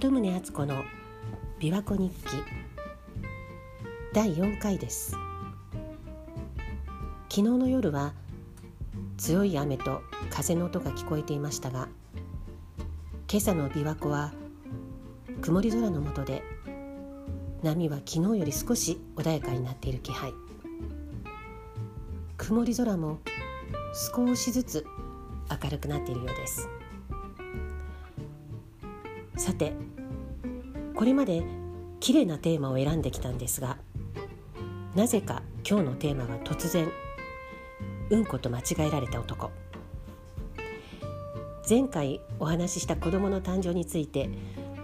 鳩宗敦子の琵琶湖日記第4回です。昨日の夜は強い雨と風の音が聞こえていましたが今朝の琵琶湖は曇り空の下で波は昨日より少し穏やかになっている気配。曇り空も少しずつ明るくなっているようです。さてこれまで綺麗なテーマを選んできたんですがなぜか今日のテーマは突然うんこと間違えられた男。前回お話しした子供の誕生について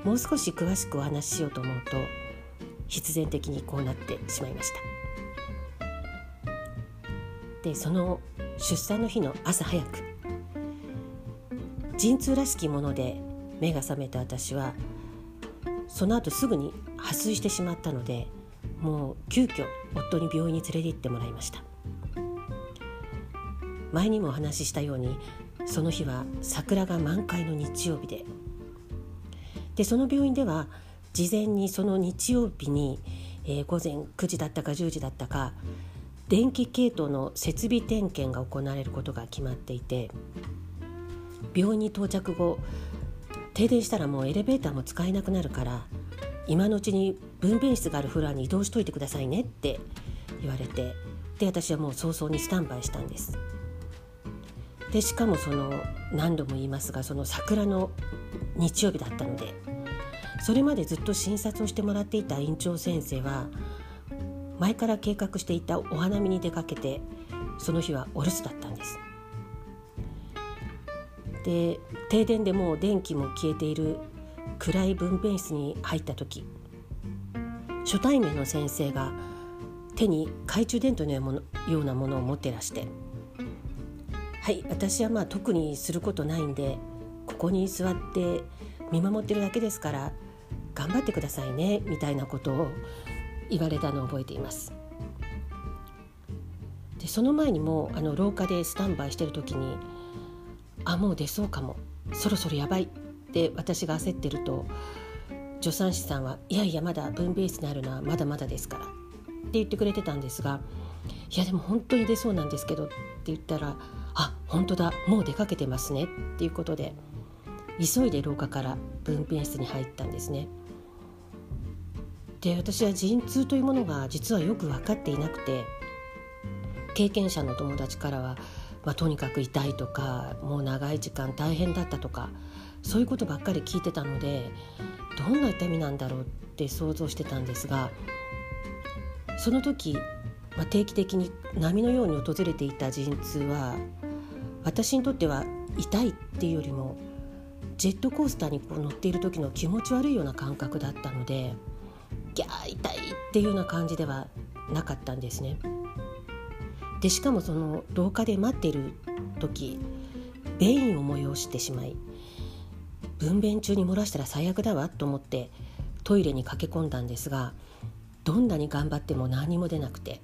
もう少し詳しくお話ししようと思うと必然的にこうなってしまいました。でその出産の日の朝早く陣痛らしきもので目が覚めた私はその後すぐに破水してしまったのでもう急遽夫に病院に連れて行ってもらいました。前にもお話ししたようにその日は桜が満開の日曜日ででその病院では事前にその日曜日に、えー、午前9時だったか10時だったか電気系統の設備点検が行われることが決まっていて病院に到着後停電したらもうエレベーターも使えなくなるから今のうちに分娩室があるフロアに移動しといてくださいねって言われてで私はもう早々にスタンバイしたんです。でしかもその何度も言いますがその桜の日曜日だったのでそれまでずっと診察をしてもらっていた院長先生は前から計画していたお花見に出かけてその日はお留守だったんです。で停電でもう電気も消えている暗い分娩室に入った時初対面の先生が手に懐中電灯のようなものを持ってらして「はい私はまあ特にすることないんでここに座って見守ってるだけですから頑張ってくださいね」みたいなことを言われたのを覚えています。でその前にもあの廊下でスタンバイしてる時にあもう出そうかも。そろそろやばい。って私が焦ってると助産師さんは「いやいやまだ分娩室にあるのはまだまだですから」って言ってくれてたんですが「いやでも本当に出そうなんですけど」って言ったら「あ本当だ。もう出かけてますね」っていうことで急いで廊下から分娩室に入ったんですね。で私は陣痛というものが実はよく分かっていなくて経験者の友達からはま、とにかく痛いとかもう長い時間大変だったとかそういうことばっかり聞いてたのでどんな痛みなんだろうって想像してたんですがその時、まあ、定期的に波のように訪れていた陣痛は私にとっては痛いっていうよりもジェットコースターにこう乗っている時の気持ち悪いような感覚だったのでギャー痛いっていうような感じではなかったんですね。でしかもその廊下で待っている時便意を催してしまい分娩中に漏らしたら最悪だわと思ってトイレに駆け込んだんですがどんなに頑張っても何も出なくて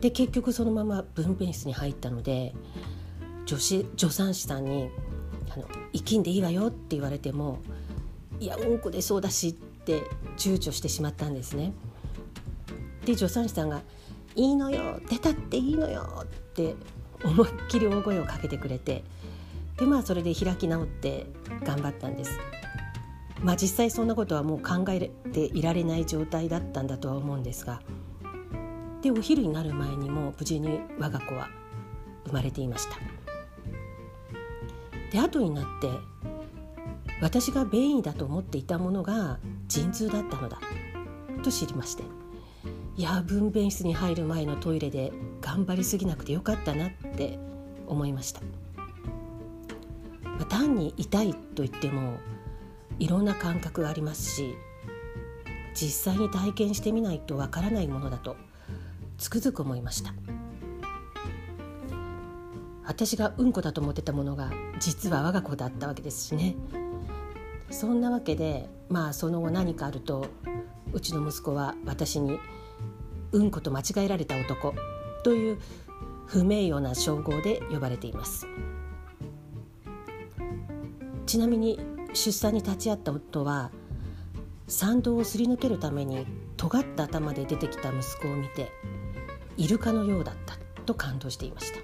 で結局そのまま分娩室に入ったので助助産師さんにあの「生きんでいいわよ」って言われても「いやうんこ出そうだし」って躊躇してしまったんですね。で助産師さんが「いいのよ出たっていいのよ」って思いっきり大声をかけてくれてでまあそれで開き直って頑張ったんです。まあ実際そんなことはもう考えていられない状態だったんだとは思うんですがでお昼になる前にも無事に我が子は生まれていました。で後になって私が便意だと思っていたものが陣痛だったのだと知りましていや分娩室に入る前のトイレで頑張りすぎなくてよかったなって思いました、まあ、単に痛いと言ってもいろんな感覚がありますし実際に体験してみないとわからないものだとつくづく思いました。私がうんこだと思ってたものが実は我が子だったわけですしね。そんなわけでまあその後何かあるとうちの息子は私に「うんこと間違えられた男という不名誉な称号で呼ばれています。ちなみに出産に立ち会った夫は参道をすり抜けるために尖った頭で出てきた息子を見てイルカのようだったと感動していました。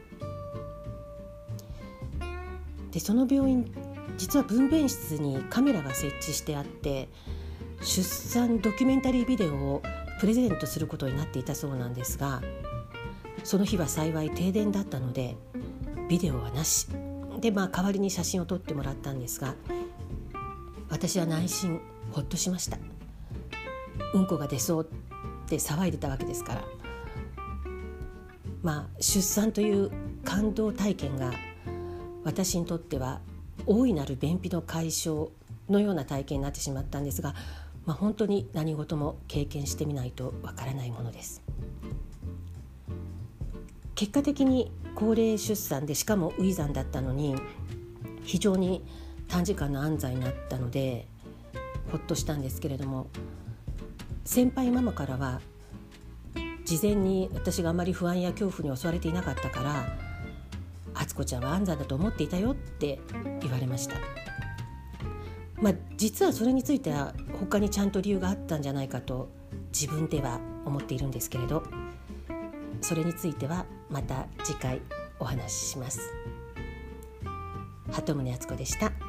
でその病院実は分娩室にカメラが設置してあって出産ドキュメンタリービデオをプレゼントすることになっていたそうなんですがその日は幸い停電だったのでビデオはなし。でまあ代わりに写真を撮ってもらったんですが私は内心ほっとしました。うんこが出そうって騒いでたわけですから。まあ出産という感動体験が私にとっては大いなる便秘の解消のような体験になってしまったんですが、まあ、本当に何事も経験してみないとわからないものです。結果的に高齢出産でしかも初産だったのに非常に短時間の安産になったのでほっとしたんですけれども先輩ママからは事前に私があまり不安や恐怖に襲われていなかったから「敦子ちゃんは安産だと思っていたよ」って言われました。まあ、実はそれについては他にちゃんと理由があったんじゃないかと自分では思っているんですけれどそれについてはまた次回お話しします。鳩宗敦子でした。